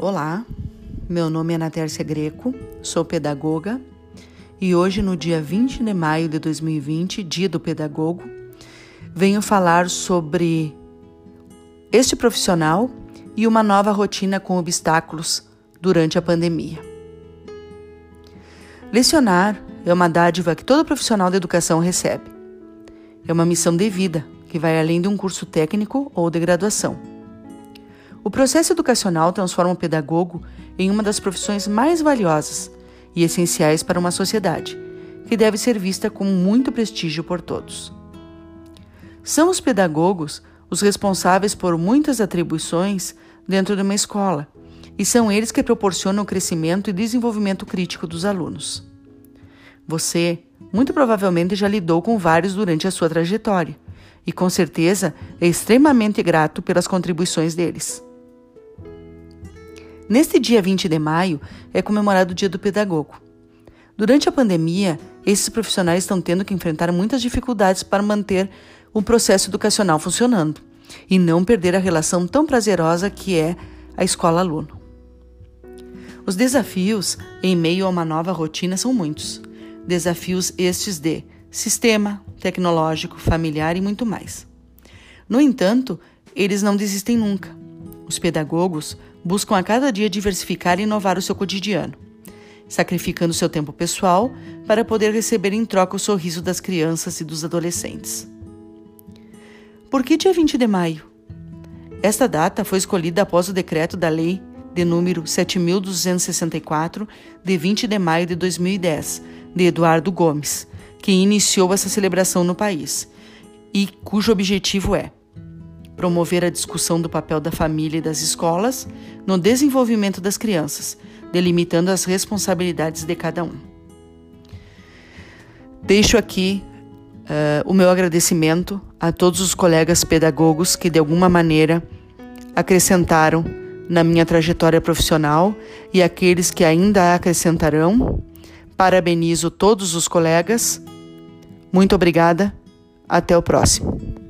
Olá, meu nome é Ana Tércia Greco, sou pedagoga e hoje, no dia 20 de maio de 2020, dia do pedagogo, venho falar sobre este profissional e uma nova rotina com obstáculos durante a pandemia. Lecionar é uma dádiva que todo profissional da educação recebe. É uma missão de vida que vai além de um curso técnico ou de graduação. O processo educacional transforma o pedagogo em uma das profissões mais valiosas e essenciais para uma sociedade, que deve ser vista com muito prestígio por todos. São os pedagogos os responsáveis por muitas atribuições dentro de uma escola, e são eles que proporcionam o crescimento e desenvolvimento crítico dos alunos. Você, muito provavelmente, já lidou com vários durante a sua trajetória e, com certeza, é extremamente grato pelas contribuições deles. Neste dia 20 de maio é comemorado o Dia do Pedagogo. Durante a pandemia, esses profissionais estão tendo que enfrentar muitas dificuldades para manter o processo educacional funcionando e não perder a relação tão prazerosa que é a escola-aluno. Os desafios em meio a uma nova rotina são muitos. Desafios estes de sistema, tecnológico, familiar e muito mais. No entanto, eles não desistem nunca. Os pedagogos buscam a cada dia diversificar e inovar o seu cotidiano, sacrificando seu tempo pessoal para poder receber em troca o sorriso das crianças e dos adolescentes. Por que dia 20 de maio? Esta data foi escolhida após o decreto da Lei de número 7264 de 20 de maio de 2010, de Eduardo Gomes, que iniciou essa celebração no país e cujo objetivo é promover a discussão do papel da família e das escolas no desenvolvimento das crianças, delimitando as responsabilidades de cada um. Deixo aqui uh, o meu agradecimento a todos os colegas pedagogos que, de alguma maneira, acrescentaram na minha trajetória profissional e aqueles que ainda acrescentarão. Parabenizo todos os colegas. Muito obrigada. Até o próximo.